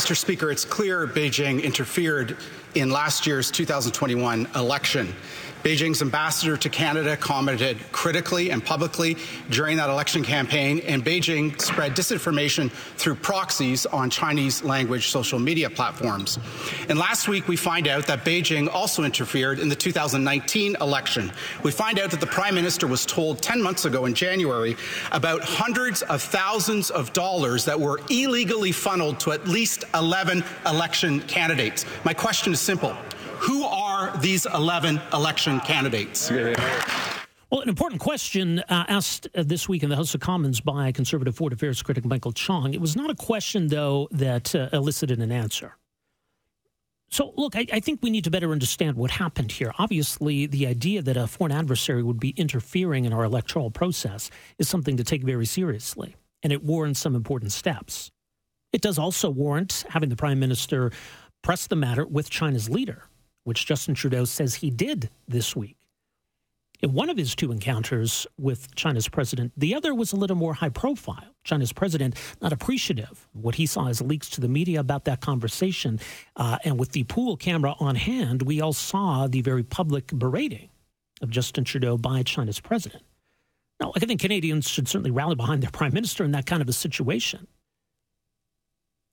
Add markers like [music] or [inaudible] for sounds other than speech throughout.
Mr. Speaker, it's clear Beijing interfered in last year's 2021 election. Beijing's ambassador to Canada commented critically and publicly during that election campaign, and Beijing spread disinformation through proxies on Chinese language social media platforms. And last week, we find out that Beijing also interfered in the 2019 election. We find out that the Prime Minister was told 10 months ago in January about hundreds of thousands of dollars that were illegally funneled to at least 11 election candidates. My question is simple who are these 11 election candidates? Well, an important question uh, asked uh, this week in the House of Commons by conservative foreign affairs critic Michael Chong. It was not a question, though, that uh, elicited an answer. So, look, I, I, think we need to better understand what happened here. Obviously, the idea that a foreign adversary would be interfering in our electoral process is something to take very seriously, and it warrants some important steps. It does also warrant having the prime minister press the matter with China's leader which Justin Trudeau says he did this week. In one of his two encounters with China's president, the other was a little more high profile. China's president not appreciative what he saw as leaks to the media about that conversation. Uh, and with the pool camera on hand, we all saw the very public berating of Justin Trudeau by China's president. Now, I think Canadians should certainly rally behind their prime minister in that kind of a situation.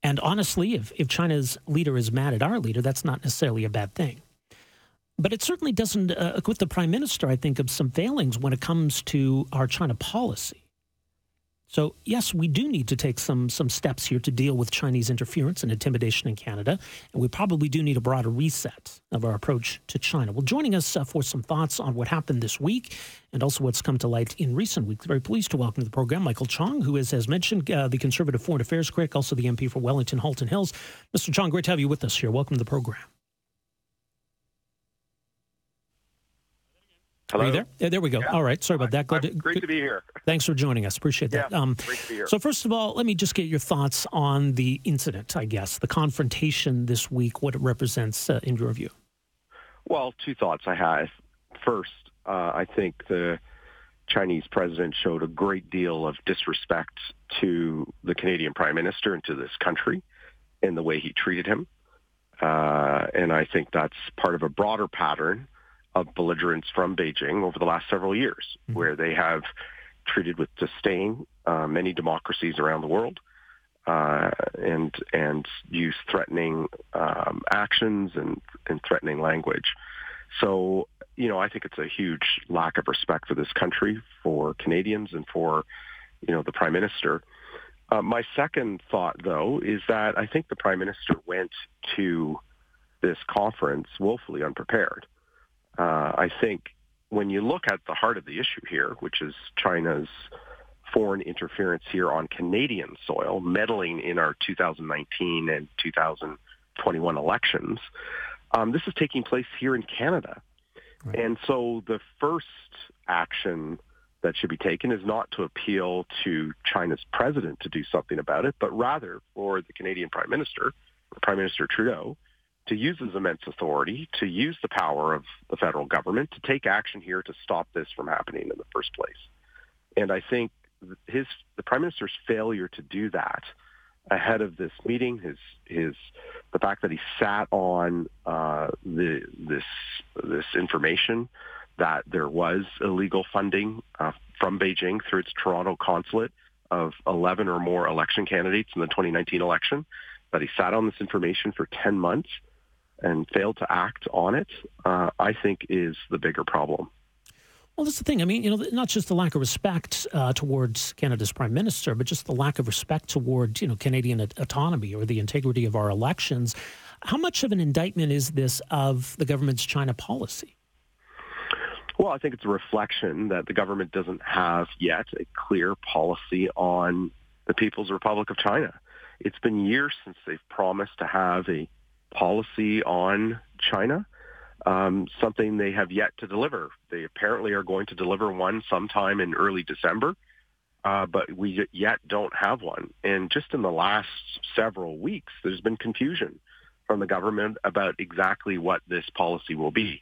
And honestly, if, if China's leader is mad at our leader, that's not necessarily a bad thing. But it certainly doesn't uh, acquit the prime minister, I think, of some failings when it comes to our China policy. So, yes, we do need to take some, some steps here to deal with Chinese interference and intimidation in Canada. And we probably do need a broader reset of our approach to China. Well, joining us uh, for some thoughts on what happened this week and also what's come to light in recent weeks, very pleased to welcome to the program Michael Chong, who is, as mentioned, uh, the conservative foreign affairs critic, also the MP for Wellington Halton Hills. Mr. Chong, great to have you with us here. Welcome to the program. Hello? Are you there? Yeah, there we go. Yeah. All right. Sorry about that. Glad to, great to be here. Thanks for joining us. Appreciate that. Yeah, um, great to be here. So, first of all, let me just get your thoughts on the incident, I guess, the confrontation this week, what it represents uh, in your view. Well, two thoughts I have. First, uh, I think the Chinese president showed a great deal of disrespect to the Canadian prime minister and to this country in the way he treated him. Uh, and I think that's part of a broader pattern of belligerence from Beijing over the last several years, mm-hmm. where they have treated with disdain uh, many democracies around the world uh, and and use threatening um, actions and, and threatening language. So, you know, I think it's a huge lack of respect for this country, for Canadians, and for, you know, the Prime Minister. Uh, my second thought, though, is that I think the Prime Minister went to this conference woefully unprepared uh, I think when you look at the heart of the issue here, which is China's foreign interference here on Canadian soil, meddling in our 2019 and 2021 elections, um, this is taking place here in Canada. Right. And so the first action that should be taken is not to appeal to China's president to do something about it, but rather for the Canadian Prime Minister, Prime Minister Trudeau, to use his immense authority, to use the power of the federal government to take action here to stop this from happening in the first place. And I think his the prime minister's failure to do that ahead of this meeting, his his the fact that he sat on uh, the this this information that there was illegal funding uh, from Beijing through its Toronto consulate of 11 or more election candidates in the 2019 election, that he sat on this information for 10 months and failed to act on it, uh, I think is the bigger problem. Well, that's the thing. I mean, you know, not just the lack of respect uh, towards Canada's prime minister, but just the lack of respect toward you know, Canadian autonomy or the integrity of our elections. How much of an indictment is this of the government's China policy? Well, I think it's a reflection that the government doesn't have yet a clear policy on the People's Republic of China It's been years since they've promised to have a policy on China, um, something they have yet to deliver. They apparently are going to deliver one sometime in early December, uh, but we yet don't have one. And just in the last several weeks, there's been confusion from the government about exactly what this policy will be.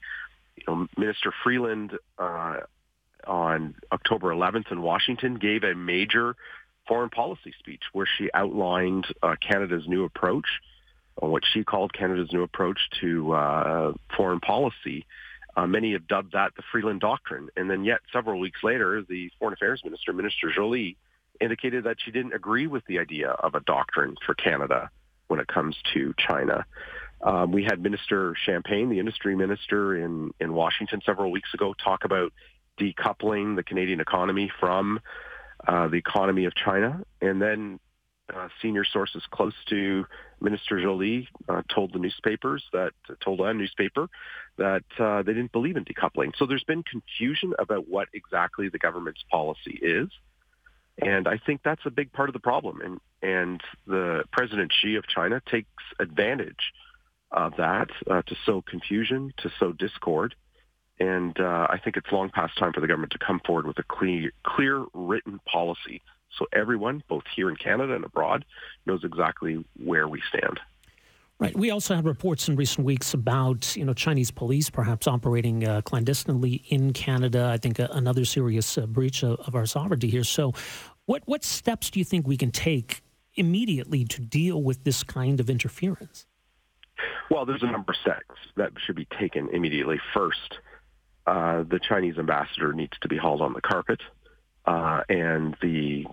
You know, Minister Freeland uh, on October 11th in Washington gave a major foreign policy speech where she outlined uh, Canada's new approach, or what she called Canada's new approach to uh, foreign policy. Uh, many have dubbed that the Freeland Doctrine. And then yet several weeks later, the Foreign Affairs Minister, Minister Joly, indicated that she didn't agree with the idea of a doctrine for Canada when it comes to China. Um, we had Minister Champagne, the industry minister in, in Washington several weeks ago, talk about decoupling the Canadian economy from uh, the economy of China. And then uh, senior sources close to Minister Joly uh, told the newspapers that told a newspaper that uh, they didn't believe in decoupling. So there's been confusion about what exactly the government's policy is, and I think that's a big part of the problem. And and the President Xi of China takes advantage of that uh, to sow confusion, to sow discord. And uh, I think it's long past time for the government to come forward with a clear, clear written policy so everyone, both here in Canada and abroad, knows exactly where we stand. Right. We also had reports in recent weeks about you know Chinese police perhaps operating uh, clandestinely in Canada. I think uh, another serious uh, breach of, of, our sovereignty here. So, what what steps do you think we can take immediately to deal with this kind of interference? Well, there's a number of steps that should be taken immediately. First, uh, the Chinese ambassador needs to be hauled on the carpet. Uh, and the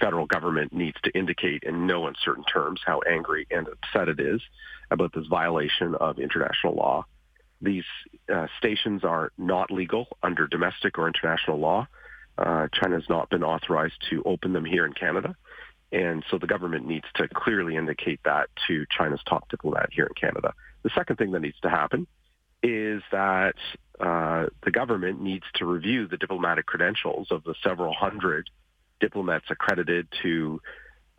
federal government needs to indicate in no uncertain terms how angry and upset it is about this violation of international law. These uh, stations are not legal under domestic or international law. Uh, China has not been authorized to open them here in Canada. And so the government needs to clearly indicate that to China's top diplomat here in Canada. The second thing that needs to happen is that uh, the government needs to review the diplomatic credentials of the several hundred diplomats accredited to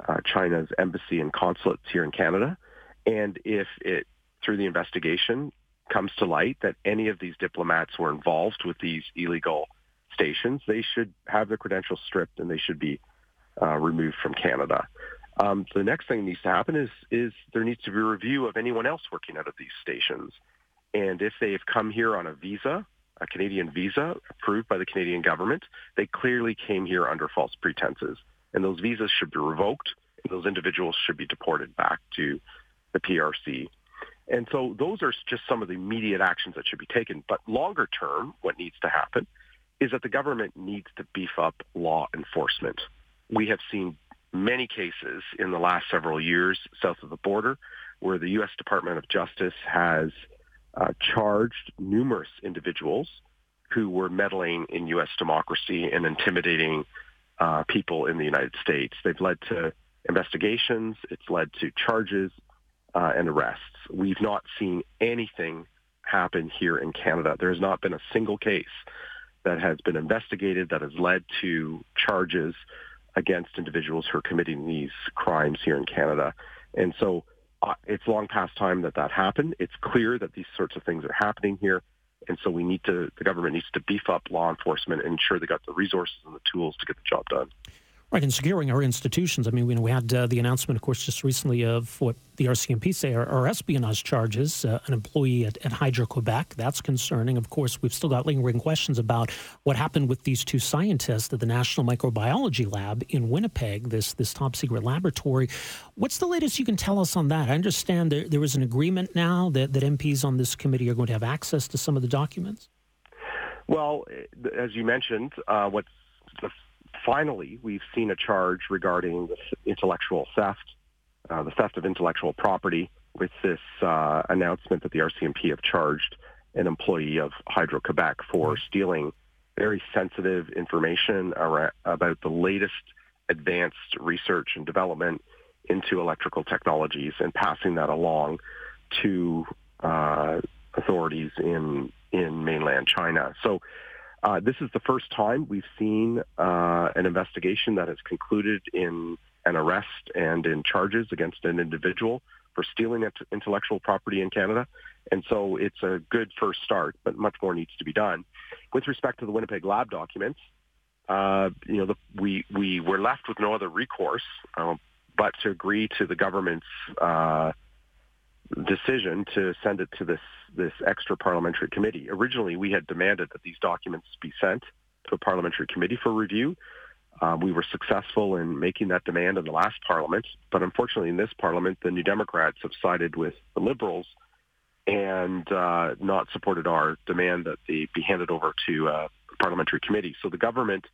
uh, China's embassy and consulates here in Canada. And if it, through the investigation, comes to light that any of these diplomats were involved with these illegal stations, they should have their credentials stripped and they should be uh, removed from Canada. Um, the next thing that needs to happen is is there needs to be a review of anyone else working out of these stations. And if they've come here on a visa, a Canadian visa approved by the Canadian government, they clearly came here under false pretenses. And those visas should be revoked. And those individuals should be deported back to the PRC. And so those are just some of the immediate actions that should be taken. But longer term, what needs to happen is that the government needs to beef up law enforcement. We have seen many cases in the last several years south of the border where the U.S. Department of Justice has uh, charged numerous individuals who were meddling in U.S. democracy and intimidating uh, people in the United States. They've led to investigations. It's led to charges uh, and arrests. We've not seen anything happen here in Canada. There has not been a single case that has been investigated that has led to charges against individuals who are committing these crimes here in Canada. And so Uh, it's long past time that that happened. It's clear that these sorts of things are happening here. And so we need to, the government needs to beef up law enforcement and ensure they got the resources and the tools to get the job done. Right, and securing our institutions. I mean, we, we had uh, the announcement, of course, just recently of what the RCMP say are, are espionage charges. Uh, an employee at, at Hydro Quebec, that's concerning. Of course, we've still got lingering questions about what happened with these two scientists at the National Microbiology Lab in Winnipeg, this this top secret laboratory. What's the latest you can tell us on that? I understand there, there is an agreement now that, that MPs on this committee are going to have access to some of the documents. Well, as you mentioned, uh, what's the finally, we've seen a charge regarding intellectual theft, uh, the theft of intellectual property, with this uh, announcement that the RCMP have charged an employee of Hydro-Quebec for stealing very sensitive information about the latest advanced research and development into electrical technologies and passing that along to uh, authorities in in mainland China. So uh, this is the first time we've seen uh, an investigation that has concluded in an arrest and in charges against an individual for stealing intellectual property in Canada. And so it's a good first start, but much more needs to be done. With respect to the Winnipeg lab documents, uh, you know, the, we, we were left with no other recourse uh, but to agree to the government's uh, decision to send it to this, this extra parliamentary committee. Originally, we had demanded that these documents be sent to a parliamentary committee for review. Uh, we were successful in making that demand in the last parliament, but unfortunately in this parliament, the New Democrats have sided with the Liberals and uh, not supported our demand that they be handed over to uh, a parliamentary committee. So the government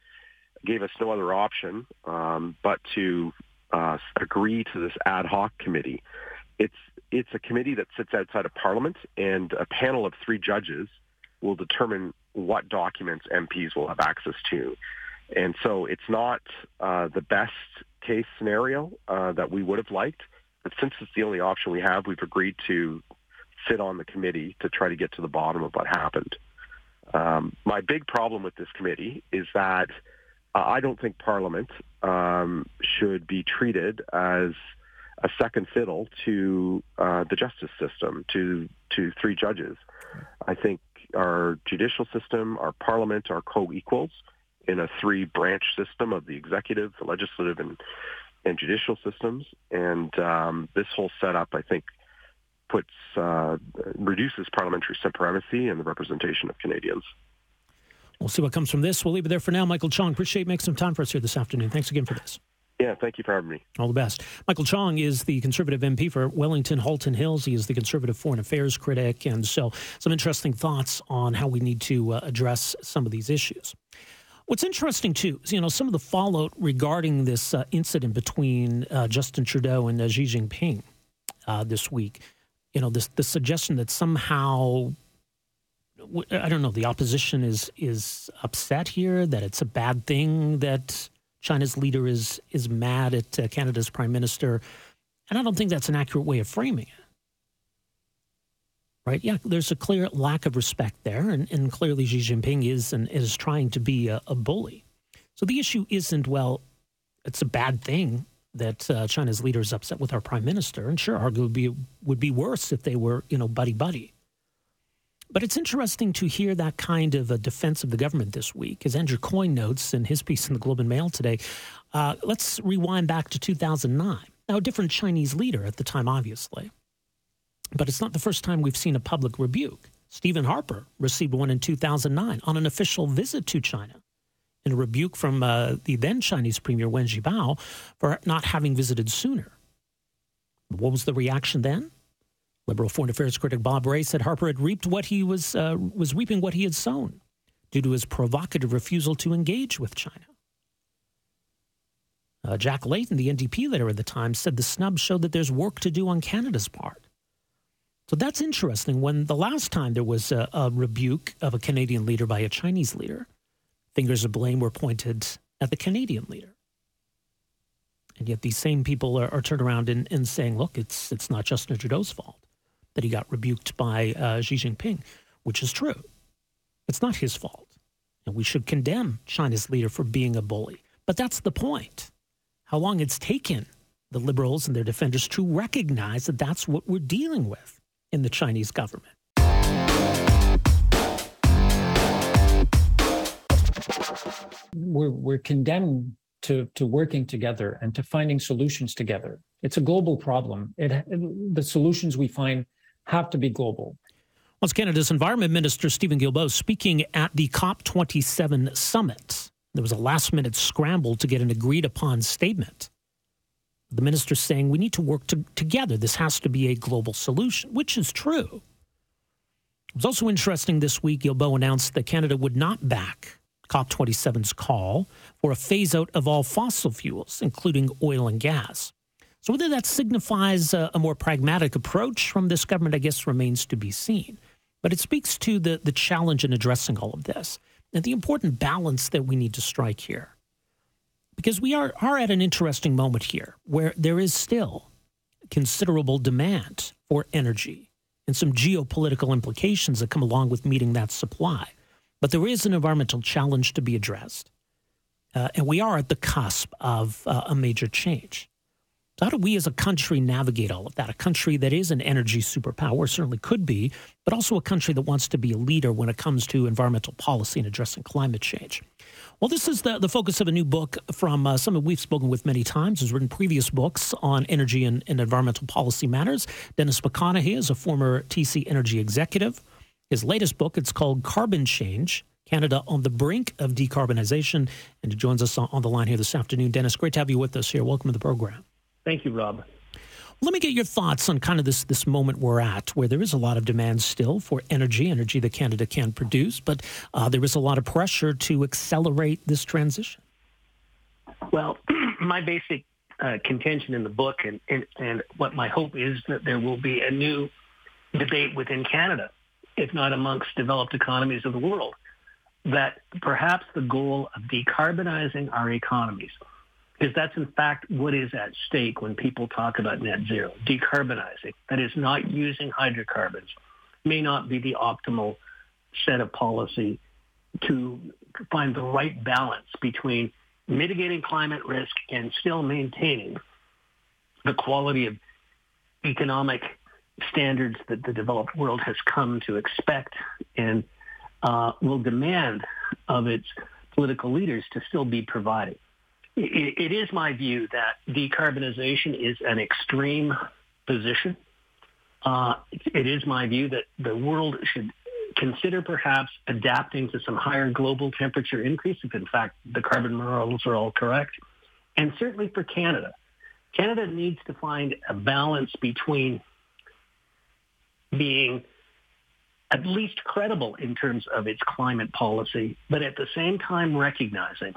gave us no other option um, but to uh, agree to this ad hoc committee. It's it's a committee that sits outside of Parliament, and a panel of three judges will determine what documents MPs will have access to. And so it's not uh, the best case scenario uh, that we would have liked, but since it's the only option we have, we've agreed to sit on the committee to try to get to the bottom of what happened. Um, my big problem with this committee is that uh, I don't think Parliament um, should be treated as a second fiddle to uh, the justice system, to to three judges. I think our judicial system, our Parliament, are co-equals in a three-branch system of the executive, the legislative, and and judicial systems. And um, this whole setup, I think, puts uh, reduces parliamentary supremacy and the representation of Canadians. We'll see what comes from this. We'll leave it there for now. Michael Chong, appreciate making some time for us here this afternoon. Thanks again for this. Yeah, thank you for having me. All the best. Michael Chong is the Conservative MP for Wellington Halton Hills. He is the Conservative Foreign Affairs critic. And so, some interesting thoughts on how we need to uh, address some of these issues. What's interesting, too, is, you know, some of the fallout regarding this uh, incident between uh, Justin Trudeau and uh, Xi Jinping uh, this week. You know, this the suggestion that somehow I don't know. The opposition is is upset here that it's a bad thing that China's leader is is mad at uh, Canada's prime minister, and I don't think that's an accurate way of framing it. Right? Yeah, there's a clear lack of respect there, and, and clearly Xi Jinping is and is trying to be a, a bully. So the issue isn't well, it's a bad thing that uh, China's leader is upset with our prime minister, and sure, arguably would be worse if they were you know buddy buddy. But it's interesting to hear that kind of a defense of the government this week. As Andrew Coyne notes in his piece in the Globe and Mail today, uh, let's rewind back to 2009. Now, a different Chinese leader at the time, obviously. But it's not the first time we've seen a public rebuke. Stephen Harper received one in 2009 on an official visit to China in a rebuke from uh, the then Chinese Premier Wen Jiabao for not having visited sooner. What was the reaction then? Liberal foreign affairs critic Bob Rae said Harper had reaped what he was uh, was reaping what he had sown due to his provocative refusal to engage with China. Uh, Jack Layton, the NDP leader at the time, said the snub showed that there's work to do on Canada's part. So that's interesting. When the last time there was a, a rebuke of a Canadian leader by a Chinese leader, fingers of blame were pointed at the Canadian leader. And yet these same people are, are turned around and, and saying, look, it's, it's not Justin Trudeau's fault that he got rebuked by uh, Xi Jinping, which is true. It's not his fault. And we should condemn China's leader for being a bully. But that's the point. How long it's taken the liberals and their defenders to recognize that that's what we're dealing with in the Chinese government. We're, we're condemned to, to working together and to finding solutions together. It's a global problem. It, the solutions we find have to be global. Well, Canada's Environment Minister Steven Guilbeault speaking at the COP27 summit. There was a last minute scramble to get an agreed upon statement. The minister saying we need to work to, together. This has to be a global solution, which is true. It was also interesting this week, Guilbeault announced that Canada would not back COP27's call for a phase out of all fossil fuels, including oil and gas. So whether that signifies a, a, more pragmatic approach from this government, I guess, remains to be seen. But it speaks to the, the challenge in addressing all of this and the important balance that we need to strike here. Because we are, are at an interesting moment here where there is still considerable demand for energy and some geopolitical implications that come along with meeting that supply. But there is an environmental challenge to be addressed. uh, and we are at the cusp of uh, a major change. How do we as a country navigate all of that? A country that is an energy superpower, certainly could be, but also a country that wants to be a leader when it comes to environmental policy and addressing climate change. Well, this is the, the focus of a new book from uh, someone we've spoken with many times, has written previous books on energy and, and environmental policy matters. Dennis McConaghy is a former TC Energy executive. His latest book, it's called Carbon Change, Canada on the brink of decarbonization. And he joins us on the line here this afternoon. Dennis, great to have you with us here. Welcome to the program. Thank you, Rob. Let me get your thoughts on kind of this this moment we're at, where there is a lot of demand still for energy, energy that Canada can produce, but uh, there is a lot of pressure to accelerate this transition. Well, [clears throat] my basic uh, contention in the book, and, and and what my hope is that there will be a new debate within Canada, if not amongst developed economies of the world, that perhaps the goal of decarbonizing our economies because that's in fact what is at stake when people talk about net zero. Decarbonizing, that is not using hydrocarbons, may not be the optimal set of policy to find the right balance between mitigating climate risk and still maintaining the quality of economic standards that the developed world has come to expect and uh, will demand of its political leaders to still be providing it is my view that decarbonization is an extreme position. Uh, it is my view that the world should consider perhaps adapting to some higher global temperature increase if in fact the carbon models are all correct. And certainly for Canada, Canada needs to find a balance between being at least credible in terms of its climate policy, but at the same time recognizing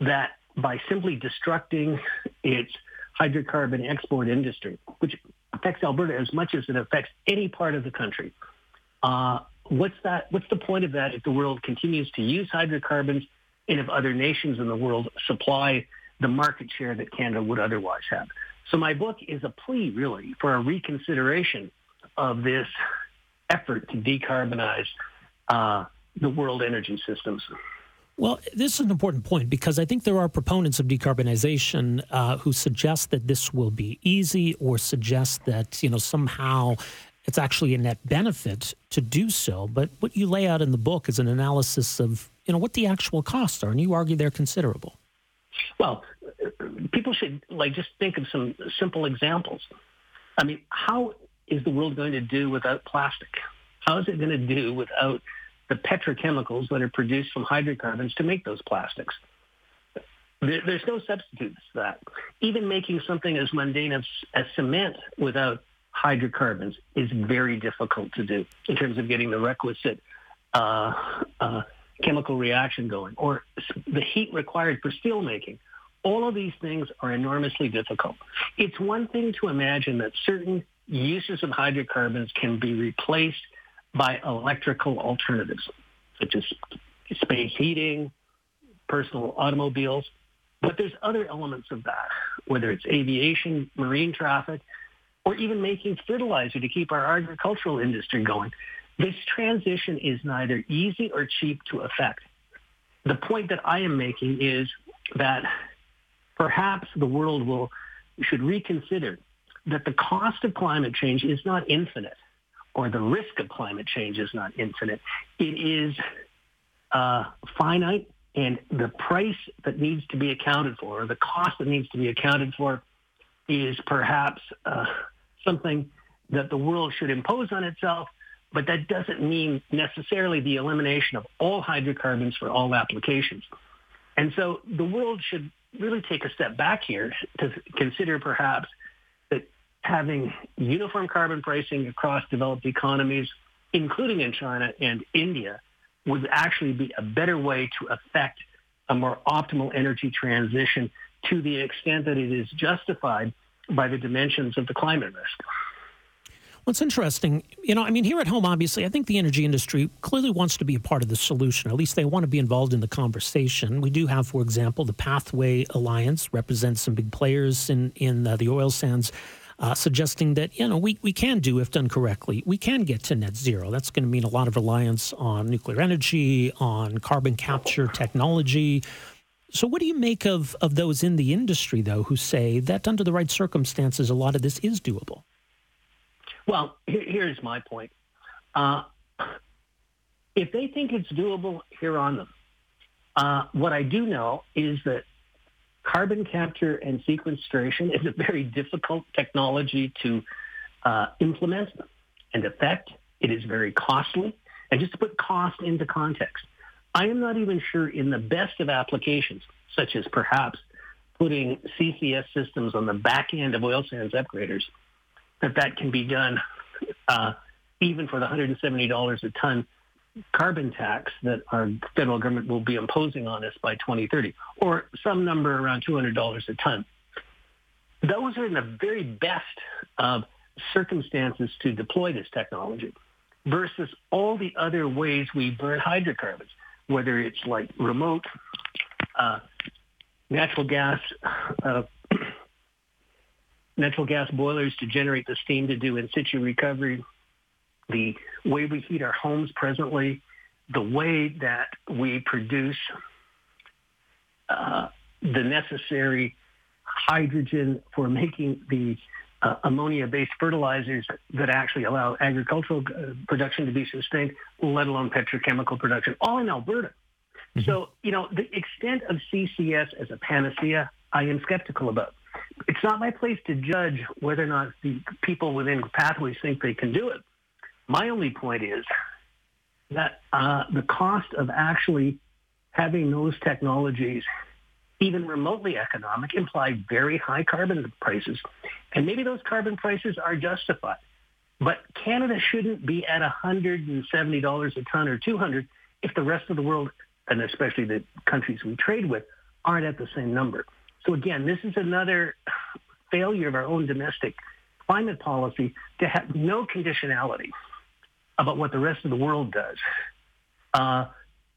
that by simply destructing its hydrocarbon export industry, which affects Alberta as much as it affects any part of the country. Uh, what's that? What's the point of that if the world continues to use hydrocarbons and if other nations in the world supply the market share that Canada would otherwise have? So my book is a plea, really, for a reconsideration of this effort to decarbonize uh, the world energy systems. Well, this is an important point because I think there are proponents of decarbonization uh, who suggest that this will be easy or suggest that, you know, somehow it's actually a net benefit to do so. But what you lay out in the book is an analysis of, you know, what the actual costs are, and you argue they're considerable. Well, people should like just think of some simple examples. I mean, how is the world going to do without plastic? How is it going to do without the petrochemicals that are produced from hydrocarbons to make those plastics. there's no substitute for that. Even making something as mundane as, as cement without hydrocarbons is very difficult to do in terms of getting the requisite uh, uh, chemical reaction going or the heat required for steel making. All of these things are enormously difficult. It's one thing to imagine that certain uses of hydrocarbons can be replaced by electrical alternatives, such as space heating, personal automobiles. But there's other elements of that, whether it's aviation, marine traffic, or even making fertilizer to keep our agricultural industry going. This transition is neither easy or cheap to effect. The point that I am making is that perhaps the world will should reconsider that the cost of climate change is not infinite or the risk of climate change is not infinite. It is uh, finite, and the price that needs to be accounted for, or the cost that needs to be accounted for, is perhaps uh, something that the world should impose on itself. But that doesn't mean necessarily the elimination of all hydrocarbons for all applications. And so the world should really take a step back here to consider perhaps having uniform carbon pricing across developed economies, including in China and India, would actually be a better way to affect a more optimal energy transition to the extent that it is justified by the dimensions of the climate risk. What's interesting, you know, I mean, here at home, obviously, I think the energy industry clearly wants to be a part of the solution. At least they want to be involved in the conversation. We do have, for example, the Pathway Alliance represents some big players in in uh, the oil sands uh, suggesting that you know we, we can do if done correctly we can get to net zero that's going to mean a lot of reliance on nuclear energy on carbon capture technology So, what do you make of, of those in the industry, though, who say that under the right circumstances, a lot of this is doable? Well, here's my point. Uh, if they think it's doable, here on them. Uh, what I do know is that carbon capture and sequestration is a very difficult technology to uh, implement and affect. It is very costly. And just to put cost into context, I am not even sure in the best of applications, such as perhaps putting CCS systems on the back end of oil sands upgraders, that that can be done uh, even for the $170 a ton carbon tax that our federal government will be imposing on us by 2030, or some number around $200 a ton. Those are in the very best of circumstances to deploy this technology versus all the other ways we burn hydrocarbons, whether it's like remote uh, natural gas uh, [clears throat] natural gas boilers to generate the steam to do in situ recovery, the way we heat our homes presently, the way that we produce uh, the necessary hydrogen for making the uh, ammonia-based fertilizers that actually allow agricultural uh, production to be sustained, let alone petrochemical production, all in Alberta. Mm-hmm. So, you know, the extent of CCS as a panacea, I am skeptical about. It's not my place to judge whether or not the people within Pathways think they can do it. My only point is that uh, the cost of actually having those technologies even remotely economic imply very high carbon prices. And maybe those carbon prices are justified. But Canada shouldn't be at $170 a ton or 200 if the rest of the world, and especially the countries we trade with, aren't at the same number. So again, this is another failure of our own domestic climate policy to have no conditionality about what the rest of the world does uh,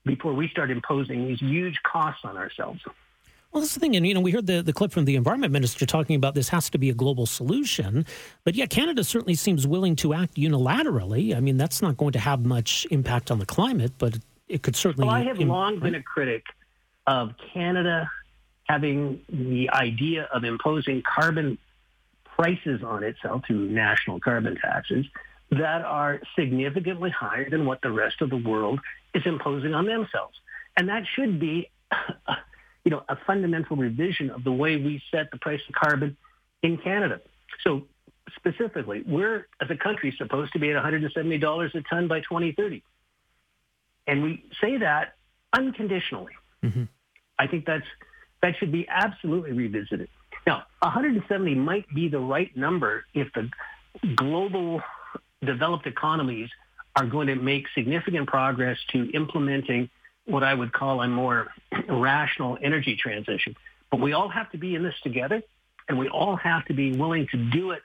before we start imposing these huge costs on ourselves. Well, that's the thing. And, you know, we heard the, the clip from the environment minister talking about this has to be a global solution. But yeah, Canada certainly seems willing to act unilaterally. I mean, that's not going to have much impact on the climate, but it could certainly. Well, I have long been a critic of Canada having the idea of imposing carbon prices on itself through national carbon taxes that are significantly higher than what the rest of the world is imposing on themselves. And that should be you know, a fundamental revision of the way we set the price of carbon in Canada. So specifically, we're, as a country, supposed to be at $170 a ton by 2030. And we say that unconditionally. Mm-hmm. I think that's, that should be absolutely revisited. Now, 170 might be the right number if the global developed economies are going to make significant progress to implementing what I would call a more [clears throat] rational energy transition. But we all have to be in this together, and we all have to be willing to do it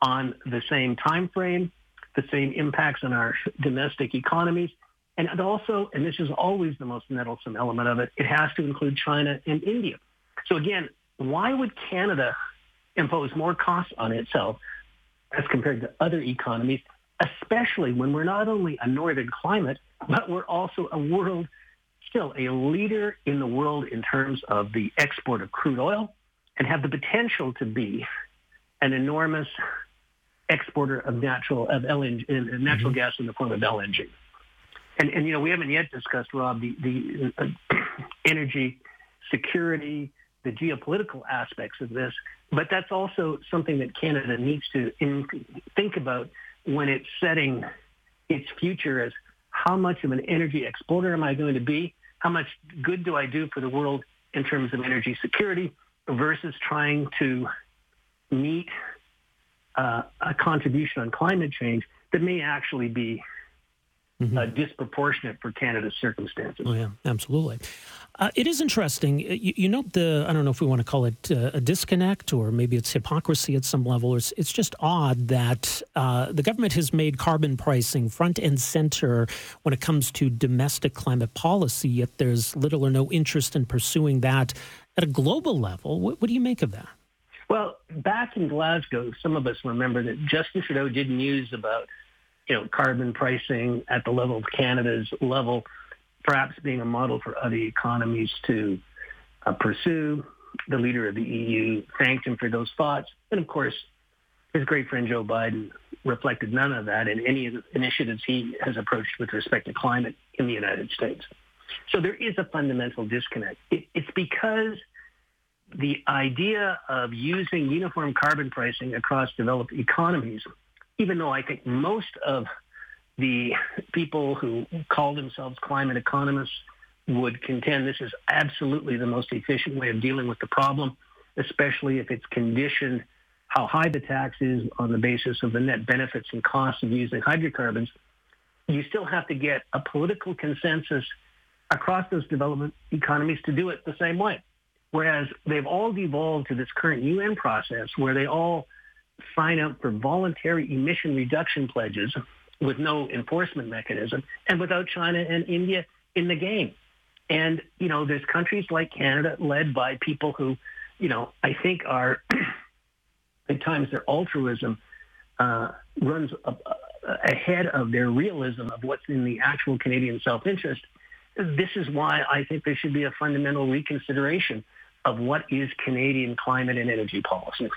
on the same time frame, the same impacts on our domestic economies. And also, and this is always the most nettlesome element of it, it has to include China and India. So again, why would Canada impose more costs on itself as compared to other economies, especially when we're not only a northern climate, but we're also a world still a leader in the world in terms of the export of crude oil and have the potential to be an enormous exporter of natural of LNG, uh, natural mm-hmm. gas in the form of LNG. And, and you know we haven't yet discussed Rob the the uh, [clears throat] energy security, the geopolitical aspects of this, but that's also something that Canada needs to in, think about when it's setting its future as how much of an energy exporter am I going to be how much good do I do for the world in terms of energy security versus trying to meet uh, a contribution on climate change that may actually be mm-hmm. uh, disproportionate for Canada's circumstances. Oh, yeah, absolutely. Uh, it is interesting. Uh, you, you, note the, I don't know if we want to call it uh, a disconnect or maybe it's hypocrisy at some level. It's, it's just odd that uh, the government has made carbon pricing front and center when it comes to domestic climate policy, yet there's little or no interest in pursuing that at a global level. What, what do you make of that? Well, back in Glasgow, some of us remember that Justin Trudeau did news about you know, carbon pricing at the level of Canada's level, perhaps being a model for other economies to uh, pursue. The leader of the EU thanked him for those thoughts. And of course, his great friend Joe Biden reflected none of that in any of the initiatives he has approached with respect to climate in the United States. So there is a fundamental disconnect. It, it's because the idea of using uniform carbon pricing across developed economies, even though I think most of the people who call themselves climate economists would contend this is absolutely the most efficient way of dealing with the problem, especially if it's conditioned how high the tax is on the basis of the net benefits and costs of using hydrocarbons, you still have to get a political consensus across those development economies to do it the same way. Whereas they've all devolved to this current UN process where they all sign up for voluntary emission reduction pledges with no enforcement mechanism and without China and India in the game. And, you know, there's countries like Canada led by people who, you know, I think are, [clears throat] at times their altruism uh, runs ahead of their realism of what's in the actual Canadian self-interest. This is why I think there should be a fundamental reconsideration of what is Canadian climate and energy policy.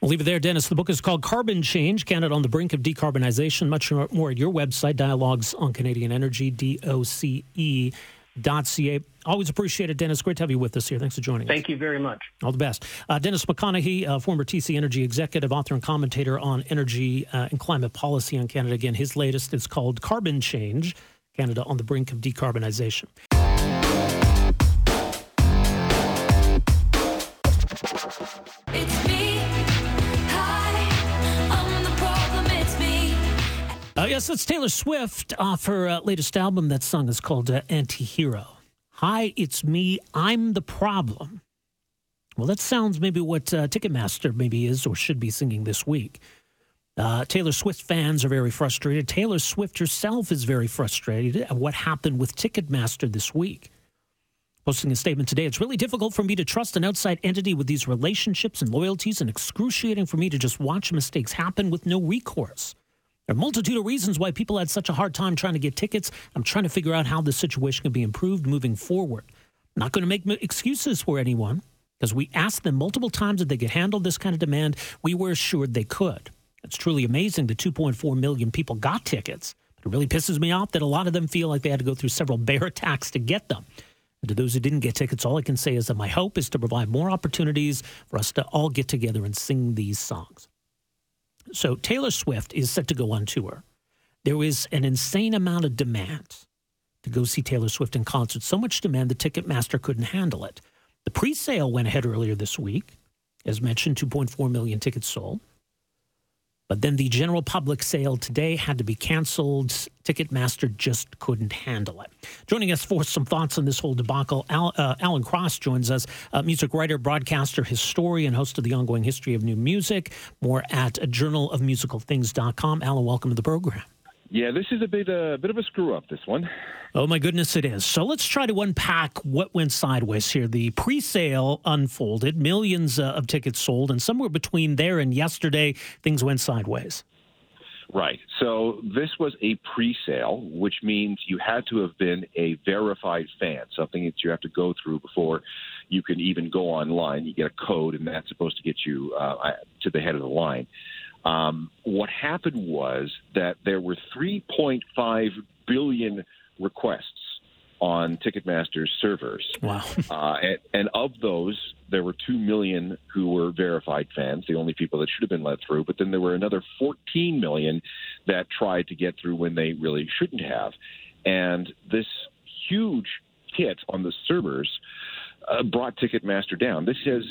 We'll leave it there, Dennis. The book is called Carbon Change Canada on the Brink of Decarbonization. Much more at your website, Dialogues on Canadian Energy, D-O-C-E. Dot ca. Always appreciate it, Dennis. Great to have you with us here. Thanks for joining Thank us. Thank you very much. All the best. Uh, Dennis McConaghy, uh, former TC Energy executive, author, and commentator on energy uh, and climate policy on Canada. Again, his latest is called Carbon Change Canada on the Brink of Decarbonization. Uh, that's Taylor Swift off her uh, latest album. That song is called uh, Antihero. Hi, it's me. I'm the problem. Well, that sounds maybe what uh, Ticketmaster maybe is or should be singing this week. Uh, Taylor Swift fans are very frustrated. Taylor Swift herself is very frustrated at what happened with Ticketmaster this week. Posting a statement today, it's really difficult for me to trust an outside entity with these relationships and loyalties, and excruciating for me to just watch mistakes happen with no recourse. There are a multitude of reasons why people had such a hard time trying to get tickets. I'm trying to figure out how the situation can be improved moving forward. I'm not going to make excuses for anyone because we asked them multiple times if they could handle this kind of demand. We were assured they could. It's truly amazing that 2.4 million people got tickets. It really pisses me off that a lot of them feel like they had to go through several [laughs] bear attacks to get them. And to those who didn't get tickets, all I can say is that my hope is to provide more opportunities for us to all get together and sing these songs. So Taylor Swift is set to go on tour. There is an insane amount of demand to go see Taylor Swift in concert. So much demand the Ticketmaster couldn't handle it. The pre-sale went ahead earlier this week. As mentioned, 2.4 million tickets sold. But then the general public sale today had to be canceled. Ticketmaster just couldn't handle it. Joining us for some thoughts on this whole debacle, Al, uh, Alan Cross joins us, music writer, broadcaster, historian, host of the ongoing history of new music. More at journalofmusicalthings.com. Alan, welcome to the program. Yeah, this is a bit a uh, bit of a screw up. This one. Oh my goodness, it is. So let's try to unpack what went sideways here. The pre-sale unfolded, millions uh, of tickets sold, and somewhere between there and yesterday, things went sideways. Right. So this was a pre-sale, which means you had to have been a verified fan, something that you have to go through before you can even go online. You get a code, and that's supposed to get you uh, to the head of the line. Um, what happened was that there were 3.5 billion requests on Ticketmaster's servers. Wow. [laughs] Uh, and, and, of those, there were 2 million who were verified fans, the only people that should have been let through. But then there were another 14 million that tried to get through when they really shouldn't have. And this huge hit on the servers uh, brought Ticketmaster down. This has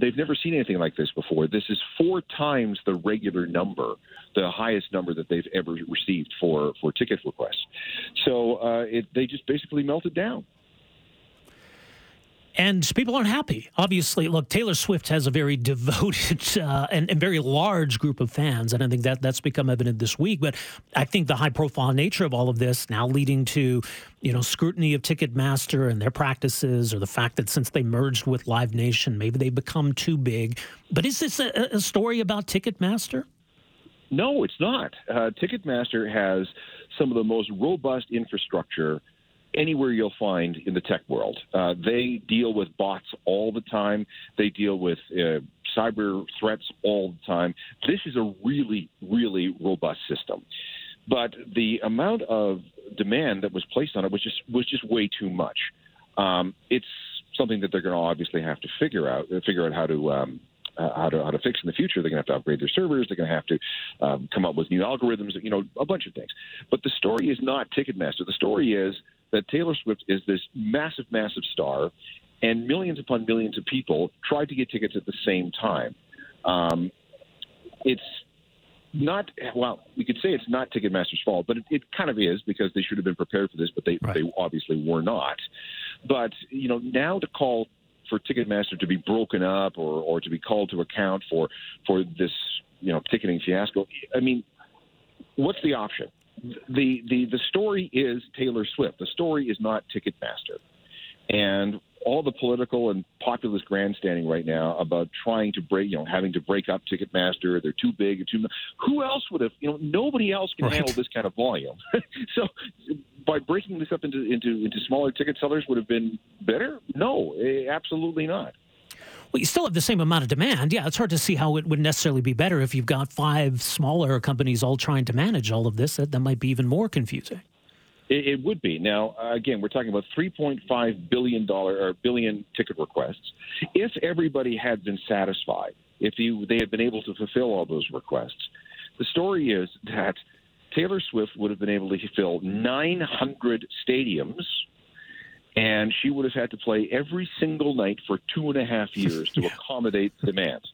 they've never seen anything like this before. This is four times the regular number, the highest number that they've ever received for for ticket requests. So uh, it, they just basically melted down and people aren't happy. Obviously, look, Taylor Swift has a very [laughs] devoted uh, and, and, very large group of fans, and I think that that's become evident this week. But I think the high-profile nature of all of this now leading to you know scrutiny of Ticketmaster and their practices, or the fact that since they merged with Live Nation, maybe they've become too big. But is this a, a story about Ticketmaster? No, it's not. Uh, Ticketmaster has some of the most robust infrastructure anywhere you'll find in the tech world. Uh, they deal with bots all the time. They deal with uh, cyber threats all the time. This is a really, really robust system. But the amount of demand that was placed on it was just was just way too much. Um, it's something that they're going to obviously have to figure out figure out how to um, uh, how to how to fix in the future. They're going to have to upgrade their servers. They're going to have to um, come up with new algorithms. You know, a bunch of things. But the story is not Ticketmaster. The story is that Taylor Swift is this massive, massive star, and millions upon millions of people tried to get tickets at the same time. Um, it's not well. We could say it's not Ticketmaster's fault, but it, it, kind of is because they should have been prepared for this, but they right. they obviously were not. But you know, now to call for Ticketmaster to be broken up or, or to be called to account for for this you know ticketing fiasco. I mean, what's the option? The the the story is Taylor Swift. The story is not Ticketmaster, and all the political and populist grandstanding right now about trying to break, you know, having to break up Ticketmaster. They're too big. Too. Who else would have? You know, nobody else can right. handle this kind of volume. [laughs] so by breaking this up into into into smaller ticket sellers would have been better? No, eh, absolutely not. Well, you still have the same amount of demand. Yeah, it's hard to see how it would necessarily be better if you've got five smaller companies all trying to manage all of this. That, that might be even more confusing. It, it would be. Now, uh, again, we're talking about 3.5 billion dollar or billion ticket requests. If everybody had been satisfied, if you, they had been able to fulfill all those requests, the story is that Taylor Swift would have been able to fill 900 stadiums, and she would have had to play every single night for two and a half years to [laughs] accommodate the demands.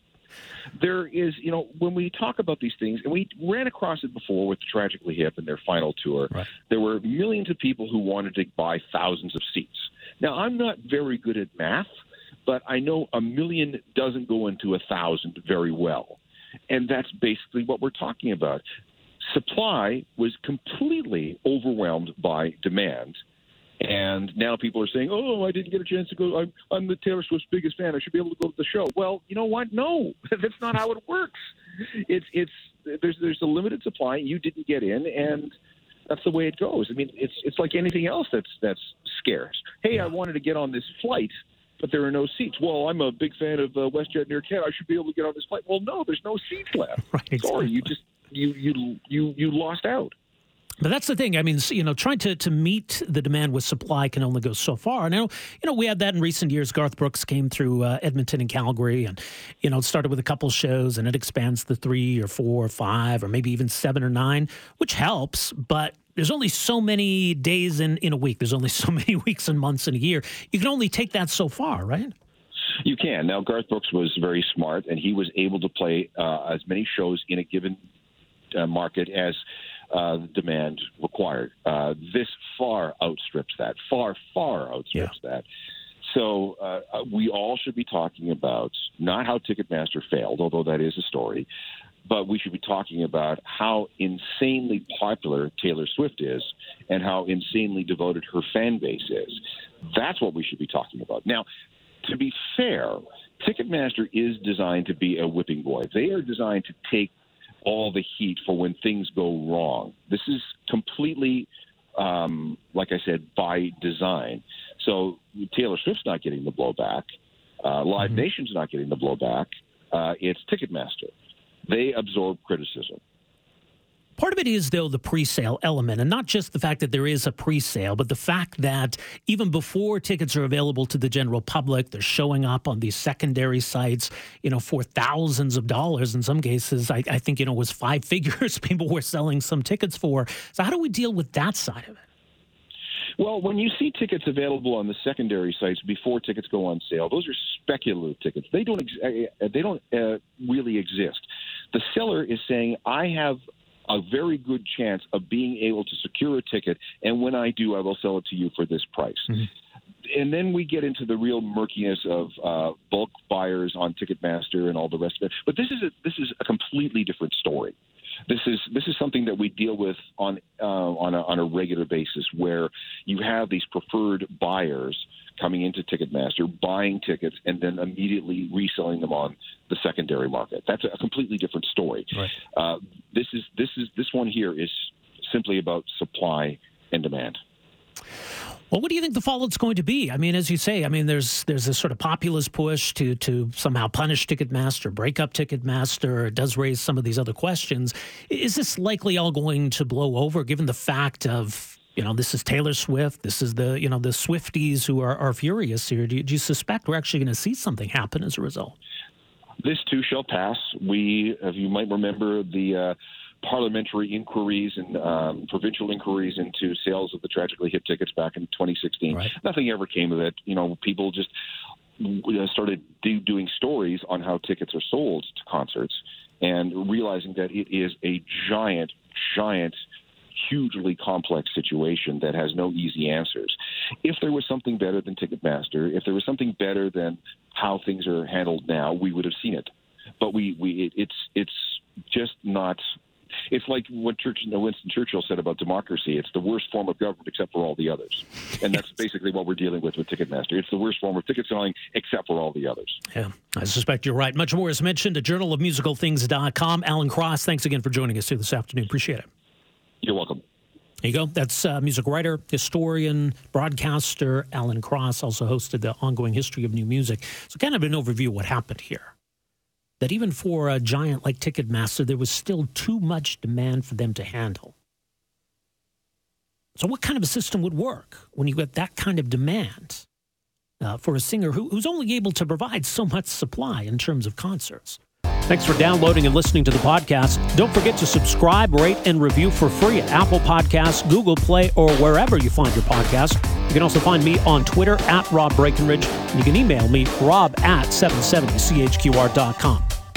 There is, you know, when we talk about these things, and we ran across it before with the Tragically Hip and their final tour, right. there were millions of people who wanted to buy thousands of seats. Now, I'm not very good at math, but I know a million doesn't go into a thousand very well. And that's basically what we're talking about supply was completely overwhelmed by demand. And now people are saying, "Oh, I didn't get a chance to go. I'm, I'm the Taylor Swift's biggest fan. I should be able to go to the show." Well, you know what? No, [laughs] that's not how it works. It's it's there's there's a limited supply. You didn't get in, and that's the way it goes. I mean, it's it's like anything else that's that's scarce. Hey, I wanted to get on this flight, but there are no seats. Well, I'm a big fan of uh, WestJet and Air Canada. I should be able to get on this flight. Well, no, there's no seats left. [laughs] Right, exactly. Sorry, you just you you you you lost out. But that's the thing. I mean, you know, trying to, to meet the demand with supply can only go so far. And, you know, you know we had that in recent years. Garth Brooks came through uh, Edmonton and Calgary and, you know, started with a couple shows and it expands to three or four or five or maybe even seven or nine, which helps. But there's only so many days in, in a week. There's only [laughs] so many weeks and months in a year. You can only take that so far, right? You can. Now, Garth Brooks was very smart, and he was able to play uh, as many shows in a given uh, market as uh, demand required. Uh, this far outstrips that. Far, far outstrips yeah. that. So uh, uh, we all should be talking about not how Ticketmaster failed, although that is a story, but we should be talking about how insanely popular Taylor Swift is and how insanely devoted her fan base is. That's what we should be talking about. Now, to be fair, Ticketmaster is designed to be a whipping boy. They are designed to take all the heat for when things go wrong. This is completely, um, like I said, by design. So Taylor Swift's not getting the blowback. Uh, Live mm-hmm. Nation's not getting the blowback. Uh, it's Ticketmaster. They absorb criticism. Part of it is, though, the pre sale element, and not just the fact that there is a pre sale, but the fact that even before tickets are available to the general public, they're showing up on these secondary sites, you know, for thousands of dollars. In some cases, I, I think, you know, it was five [laughs] figures people were selling some tickets for. So, how do we deal with that side of it? Well, when you see tickets available on the secondary sites before tickets go on sale, those are speculative tickets. They don't ex- uh, they don't uh, really exist. The seller is saying, "I have a very good chance of being able to secure a ticket. And when I do, I will sell it to you for this price. Mm-hmm. And then we get into the real murkiness of uh, bulk buyers on Ticketmaster and all the rest of it. But this is a, this is a completely different story. This is this is something that we deal with on uh, on a, on a regular basis, where you have these preferred buyers coming into Ticketmaster, buying tickets, and then immediately reselling them on the secondary market. That's a completely different story. Right. Uh, this is this is this one here is simply about supply and demand. Well, what do you think the fallout's going to be? I mean, as you say, I mean, there's there's this sort of populist push to to somehow punish Ticketmaster, break up Ticketmaster. It does raise some of these other questions. Is this likely all going to blow over, given the fact of you know this is Taylor Swift, this is the you know the Swifties who are, are furious here? Do you, do you suspect we're actually going to see something happen as a result? This too shall pass. We, you might remember, the uh, parliamentary inquiries and um, provincial inquiries into sales of the tragically hip tickets back in 2016. Right. Nothing ever came of it. You know, people just uh, started do, doing stories on how tickets are sold to concerts and realizing that it is a giant, giant hugely complex situation that has no easy answers. If there was something better than Ticketmaster, if there was something better than how things are handled now, we would have seen it. But we, we it, it's it's just not it's like what Churchill, Winston Churchill said about democracy. It's the worst form of government except for all the others. And that's [laughs] basically what we're dealing with with Ticketmaster. It's the worst form of ticket selling except for all the others. Yeah, I suspect you're right. Much more is mentioned at journalofmusicalthings.com. Alan Cross, thanks again for joining us here this afternoon. Appreciate it. You're welcome. There you go. That's uh, music writer, historian, broadcaster Alan Cross, also hosted the ongoing history of new music. So, kind of an overview of what happened here that even for a giant like Ticketmaster, there was still too much demand for them to handle. So, what kind of a system would work when you get that kind of demand uh, for a singer who, who's only able to provide so much supply in terms of concerts? Thanks for downloading and listening to the podcast. Don't forget to subscribe, rate, and review for free at Apple Podcasts, Google Play, or wherever you find your podcast. You can also find me on Twitter at Rob Breckenridge, and you can email me rob at 770chqr.com.